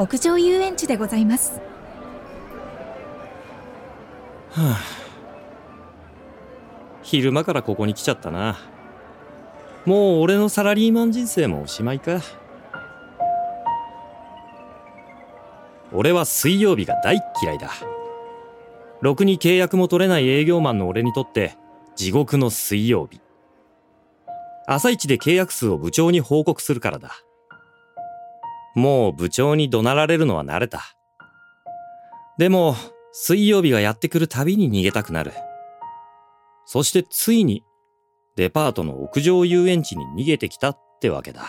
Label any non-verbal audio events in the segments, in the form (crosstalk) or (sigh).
屋上遊園地でございます。はあ。昼間からここに来ちゃったな。もう俺のサラリーマン人生もおしまいか。俺は水曜日が大っ嫌いだ。ろくに契約も取れない営業マンの俺にとって地獄の水曜日。朝一で契約数を部長に報告するからだ。もう部長に怒鳴られるのは慣れた。でも水曜日がやってくるたびに逃げたくなる。そしてついにデパートの屋上遊園地に逃げてきたってわけだ。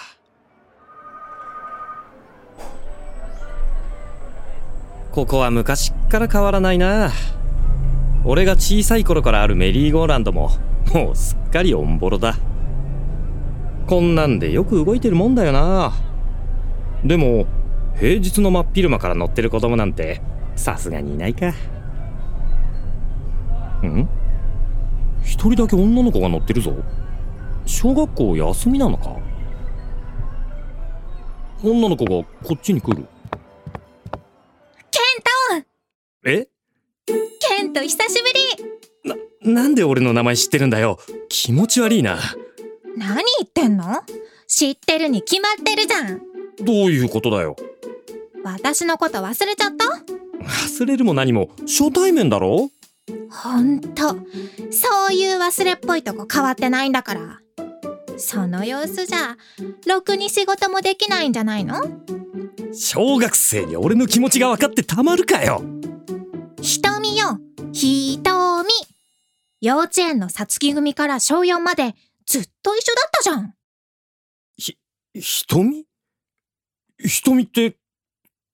ここは昔っから変わらないな。俺が小さい頃からあるメリーゴーランドももうすっかりオンボロだ。こんなんでよく動いてるもんだよな。でも平日の真っ昼間から乗ってる子供なんてさすがにいないか。ん？一人だけ女の子が乗ってるぞ。小学校休みなのか？女の子がこっちに来る。ケントえ？ケント久しぶり！な、なんで俺の名前知ってるんだよ。気持ち悪いな。何言ってんの？知ってるに決まってるじゃんどういうことだよ？私のこと忘れちゃった？忘れるも何も？初対面だろ？ほんと。そういう忘れっぽいとこ変わってないんだから。その様子じゃろくに仕事もできないんじゃないの？小学生に俺の気持ちが分かってたまるかよ。瞳よ。瞳。幼稚園のさつき組から小4までずっと一緒だったじゃん。瞳？瞳って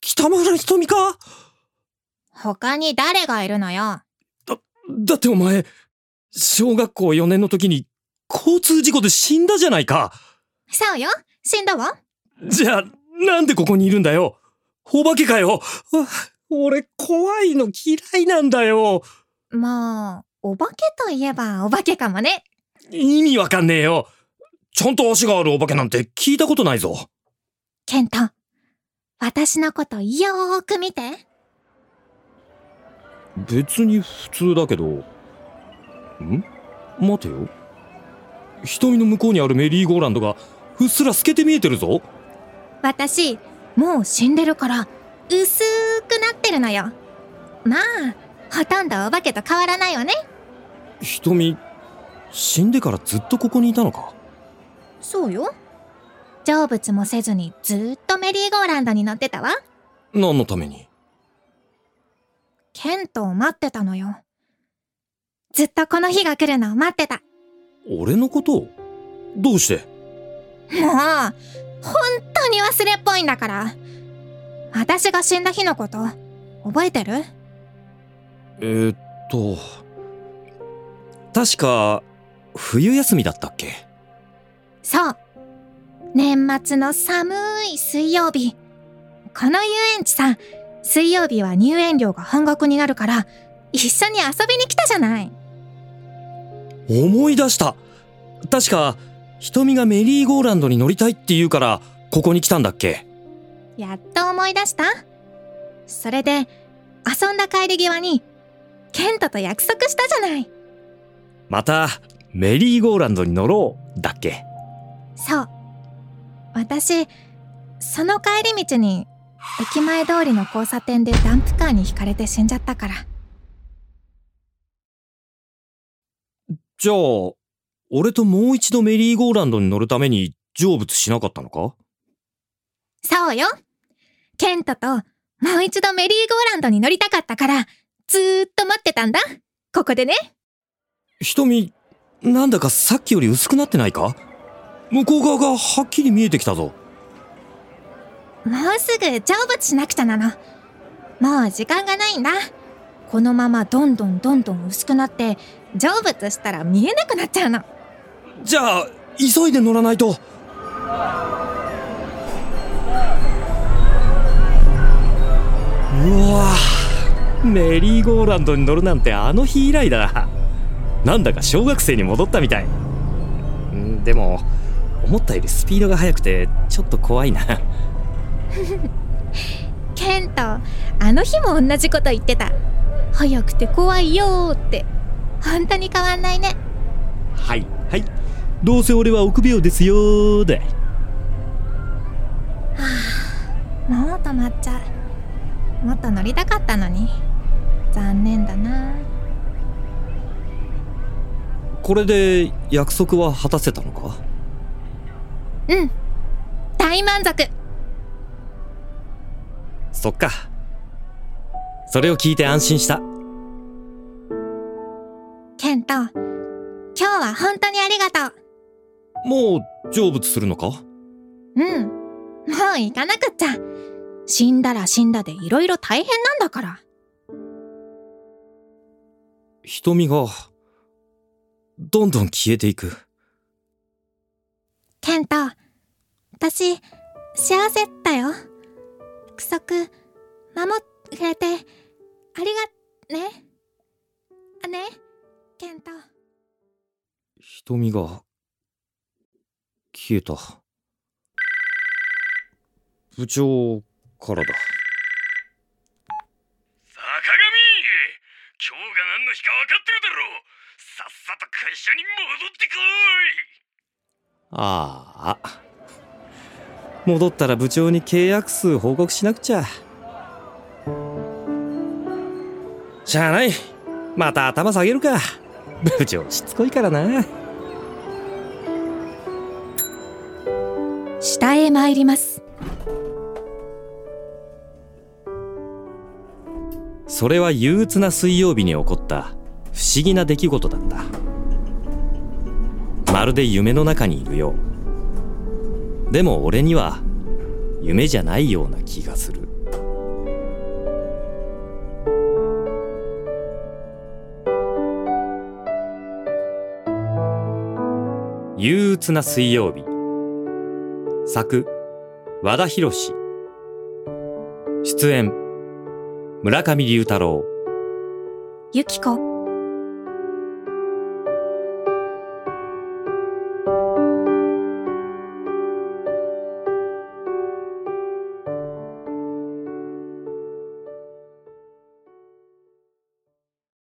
北村瞳か？他に誰がいるのよ？だってお前小学校4年の時に交通事故で死んだじゃないか。そうよ。死んだわ。じゃあなんでここにいるんだよ？お化けかよ？あ俺怖いの嫌いなんだよ。まあお化けといえばお化けかもね。意味わかんねえよ。ちゃんと足があるお化けなんて聞いたことないぞケント私のことよーく見て。別に普通だけど。ん？待てよ。瞳の向こうにあるメリーゴーランドがうっすら透けて見えてるぞ。私もう死んでるから薄くなってるのよ。まあほとんどお化けと変わらないわね。瞳死んでからずっとここにいたのか？そうよ成仏もせずにずっとメリーゴーランドに乗ってたわ。何のために？ケントを待ってたのよ。ずっとこの日が来るのを待ってた。俺のこと？をどうして？もう本当に忘れっぽいんだから。私が死んだ日のこと覚えてる？えー、っと確か冬休みだったっけ？そう年末の寒い水曜日。この遊園地さ水曜日は入園料が半額になるから一緒に遊びに来たじゃない。思い出した。確か瞳がメリーゴーランドに乗りたいって言うからここに来たんだっけ？やっと思い出した。それで遊んだ帰り際にケントと約束したじゃない。またメリーゴーランドに乗ろうだっけ？そう私その帰り道に駅前通りの交差点でダンプカーにひかれて死んじゃったから。じゃあ俺ともう一度メリーゴーランドに乗るために成仏しなかったのか？そうよ。ケントともう一度メリーゴーランドに乗りたかったからずーっと待ってたんだ。ここでね。瞳なんだかさっきより薄くなってないか？向こう側がはっきり見えてきたぞ。もうすぐ成仏しなくちゃなの。もう時間がないんだ。このままどんどんどんどん薄くなって成仏したら見えなくなっちゃうの。じゃあ急いで乗らないと。うわメリーゴーランドに乗るなんてあの日以来だな。んだか小学生に戻ったみたい。んでも思ったよりスピードが速くてちょっと怖いな。(laughs) ケントあの日も同じこと言ってた。早くて怖いよーって。本当に変わんないね。はいはい。どうせ俺は臆病ですよーだ (sighs) もう止まっちゃう。もっと乗りたかったのに。残念だな。これで約束は果たせたのか？うん。大満足。そっか。それを聞いて安心した。ケント今日は本当にありがとう。もう成仏するのか？うん。もう行かなくっちゃ。死んだら死んだでいろいろ大変なんだから。瞳がどんどん消えていく。ケント私幸せだよ。約束守ってくれてありがね。あねケント瞳が消えた。部長からだ。坂上今日が何の日か分かってるだろう。さっさと会社に戻ってこああ戻ったら部長に契約数報告しなくちゃ。しゃあない。また頭下げるか。部長しつこいからな。下へ参ります。それは憂鬱な水曜日に起こった。不思議な出来事だった。まるで夢の中にいるようでも俺には夢じゃないような気がする。憂鬱な水曜日。作和田博出演村上龍太郎。ユキコ。